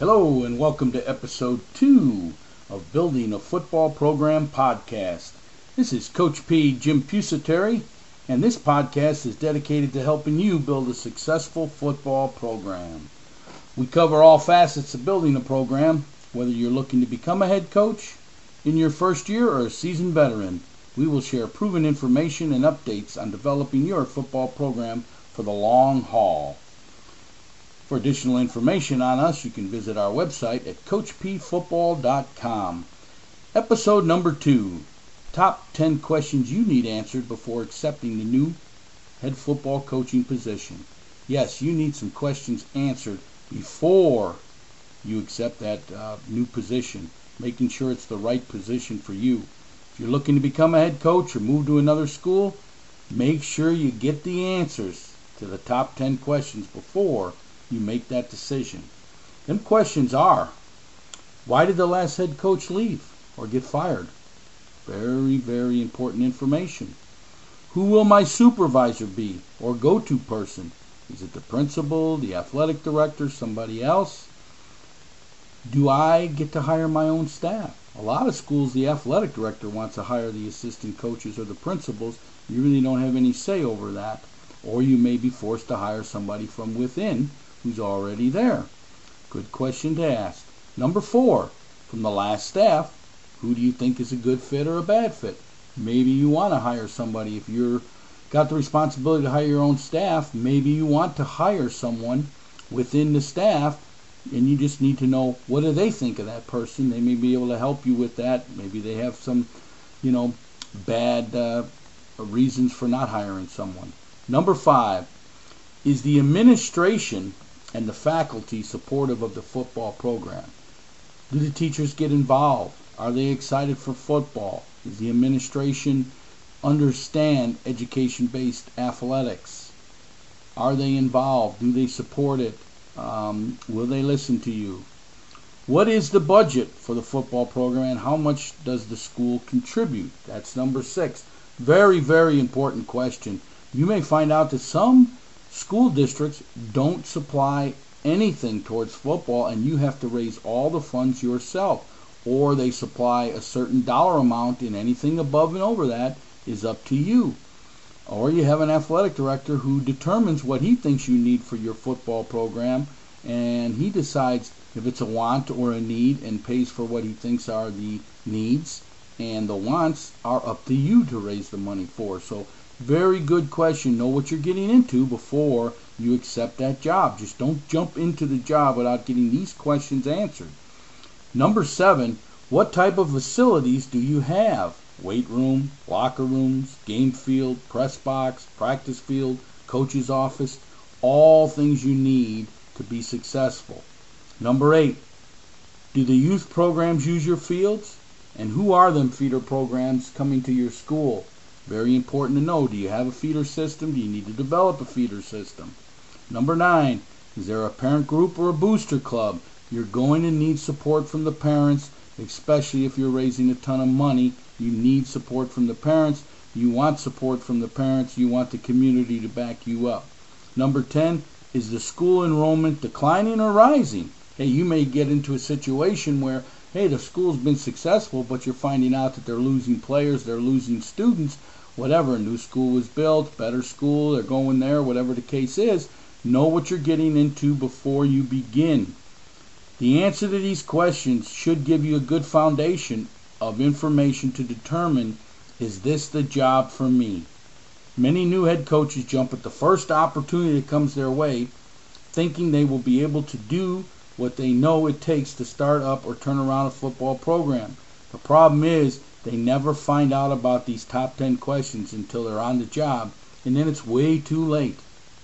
Hello, and welcome to episode two of Building a Football Program podcast. This is Coach P. Jim Pusateri, and this podcast is dedicated to helping you build a successful football program. We cover all facets of building a program, whether you're looking to become a head coach in your first year or a seasoned veteran. We will share proven information and updates on developing your football program for the long haul. For additional information on us, you can visit our website at CoachPFootball.com. Episode number two Top 10 questions you need answered before accepting the new head football coaching position. Yes, you need some questions answered before you accept that uh, new position, making sure it's the right position for you. If you're looking to become a head coach or move to another school, make sure you get the answers to the top 10 questions before you make that decision. Them questions are why did the last head coach leave or get fired? Very, very important information. Who will my supervisor be or go to person? Is it the principal, the athletic director, somebody else? Do I get to hire my own staff? A lot of schools, the athletic director wants to hire the assistant coaches or the principals. You really don't have any say over that. Or you may be forced to hire somebody from within who's already there? Good question to ask. Number four, from the last staff, who do you think is a good fit or a bad fit? Maybe you want to hire somebody. If you're got the responsibility to hire your own staff, maybe you want to hire someone within the staff and you just need to know what do they think of that person. They may be able to help you with that. Maybe they have some, you know, bad uh, reasons for not hiring someone. Number five, is the administration and the faculty supportive of the football program? Do the teachers get involved? Are they excited for football? Does the administration understand education based athletics? Are they involved? Do they support it? Um, will they listen to you? What is the budget for the football program and how much does the school contribute? That's number six. Very, very important question. You may find out that some School districts don't supply anything towards football and you have to raise all the funds yourself or they supply a certain dollar amount and anything above and over that is up to you. Or you have an athletic director who determines what he thinks you need for your football program and he decides if it's a want or a need and pays for what he thinks are the needs and the wants are up to you to raise the money for. So very good question. Know what you're getting into before you accept that job. Just don't jump into the job without getting these questions answered. Number seven, what type of facilities do you have? Weight room, locker rooms, game field, press box, practice field, coach's office, all things you need to be successful. Number eight, do the youth programs use your fields? And who are them feeder programs coming to your school? Very important to know. Do you have a feeder system? Do you need to develop a feeder system? Number nine, is there a parent group or a booster club? You're going to need support from the parents, especially if you're raising a ton of money. You need support from the parents. You want support from the parents. You want the community to back you up. Number 10, is the school enrollment declining or rising? Hey, you may get into a situation where, hey, the school's been successful, but you're finding out that they're losing players, they're losing students whatever, a new school was built, better school, they're going there, whatever the case is, know what you're getting into before you begin. The answer to these questions should give you a good foundation of information to determine is this the job for me? Many new head coaches jump at the first opportunity that comes their way, thinking they will be able to do what they know it takes to start up or turn around a football program. The problem is they never find out about these top 10 questions until they're on the job, and then it's way too late.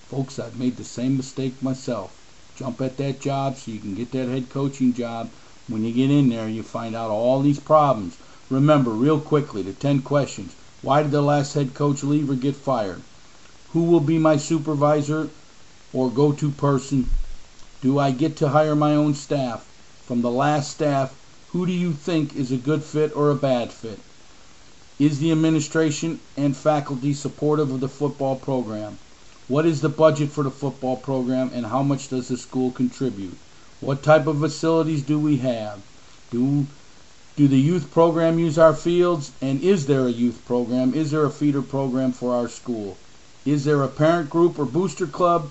Folks, I've made the same mistake myself. Jump at that job so you can get that head coaching job. When you get in there, you find out all these problems. Remember, real quickly, the 10 questions. Why did the last head coach leave or get fired? Who will be my supervisor or go to person? Do I get to hire my own staff? From the last staff, who do you think is a good fit or a bad fit? Is the administration and faculty supportive of the football program? What is the budget for the football program and how much does the school contribute? What type of facilities do we have? Do do the youth program use our fields? And is there a youth program? Is there a feeder program for our school? Is there a parent group or booster club?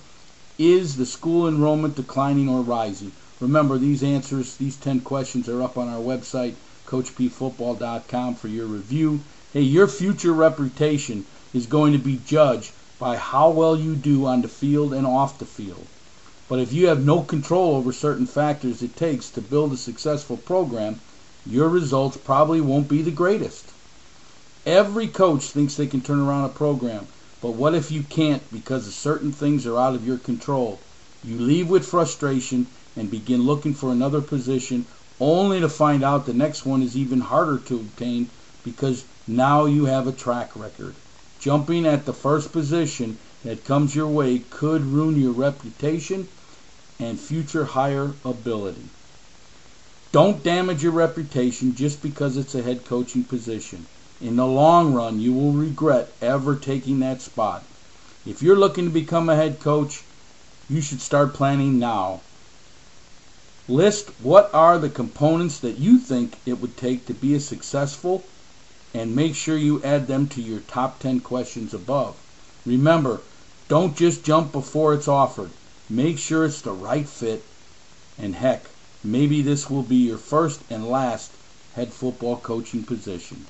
Is the school enrollment declining or rising? Remember, these answers, these 10 questions are up on our website, CoachPFootball.com, for your review. Hey, your future reputation is going to be judged by how well you do on the field and off the field. But if you have no control over certain factors it takes to build a successful program, your results probably won't be the greatest. Every coach thinks they can turn around a program, but what if you can't because certain things are out of your control? You leave with frustration and begin looking for another position only to find out the next one is even harder to obtain because now you have a track record. Jumping at the first position that comes your way could ruin your reputation and future higher ability. Don't damage your reputation just because it's a head coaching position. In the long run, you will regret ever taking that spot. If you're looking to become a head coach, you should start planning now. List what are the components that you think it would take to be a successful and make sure you add them to your top 10 questions above. Remember, don't just jump before it's offered. Make sure it's the right fit. And heck, maybe this will be your first and last head football coaching position.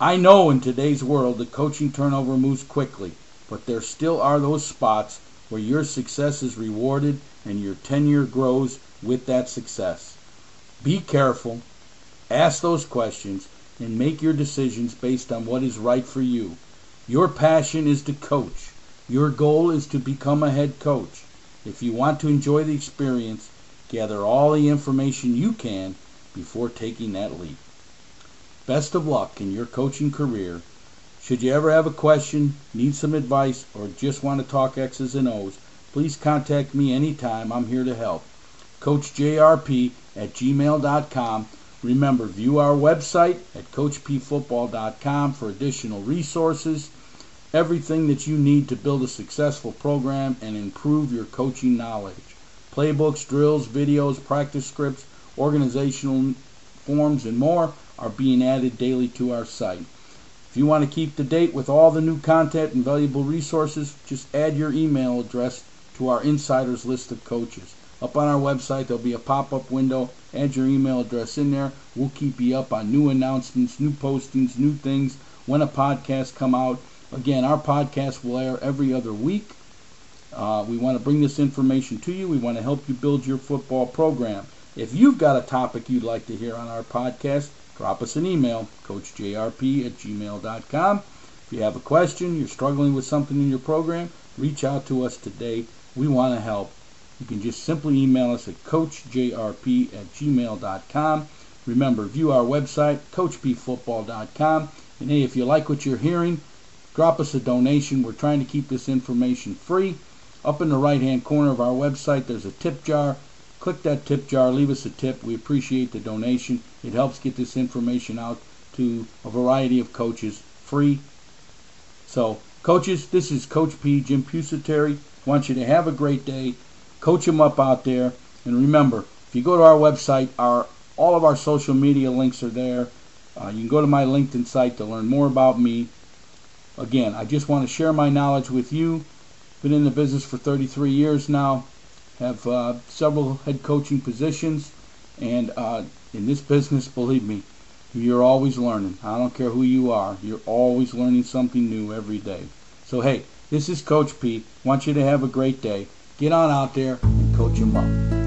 I know in today's world the coaching turnover moves quickly, but there still are those spots where your success is rewarded and your tenure grows with that success. Be careful, ask those questions, and make your decisions based on what is right for you. Your passion is to coach. Your goal is to become a head coach. If you want to enjoy the experience, gather all the information you can before taking that leap. Best of luck in your coaching career. Should you ever have a question, need some advice, or just want to talk X's and O's, please contact me anytime. I'm here to help. CoachJRP at gmail.com Remember, view our website at CoachPFootball.com for additional resources, everything that you need to build a successful program and improve your coaching knowledge. Playbooks, drills, videos, practice scripts, organizational forms, and more are being added daily to our site. If you want to keep the date with all the new content and valuable resources, just add your email address to our insiders list of coaches. Up on our website, there'll be a pop-up window. Add your email address in there. We'll keep you up on new announcements, new postings, new things, when a podcast come out. Again, our podcast will air every other week. Uh, we want to bring this information to you. We want to help you build your football program. If you've got a topic you'd like to hear on our podcast, drop us an email, coachjrp at gmail.com. If you have a question, you're struggling with something in your program, reach out to us today. We want to help you can just simply email us at coachjrp at gmail.com. Remember, view our website, coachpfootball.com. And hey, if you like what you're hearing, drop us a donation. We're trying to keep this information free. Up in the right hand corner of our website, there's a tip jar. Click that tip jar, leave us a tip. We appreciate the donation. It helps get this information out to a variety of coaches free. So, coaches, this is Coach P, Jim Pusateri. Want you to have a great day. Coach them up out there. And remember, if you go to our website, our all of our social media links are there. Uh, you can go to my LinkedIn site to learn more about me. Again, I just want to share my knowledge with you. Been in the business for 33 years now. Have uh, several head coaching positions. And uh, in this business, believe me, you're always learning. I don't care who you are. You're always learning something new every day. So, hey, this is Coach P. Want you to have a great day. Get on out there and coach them up.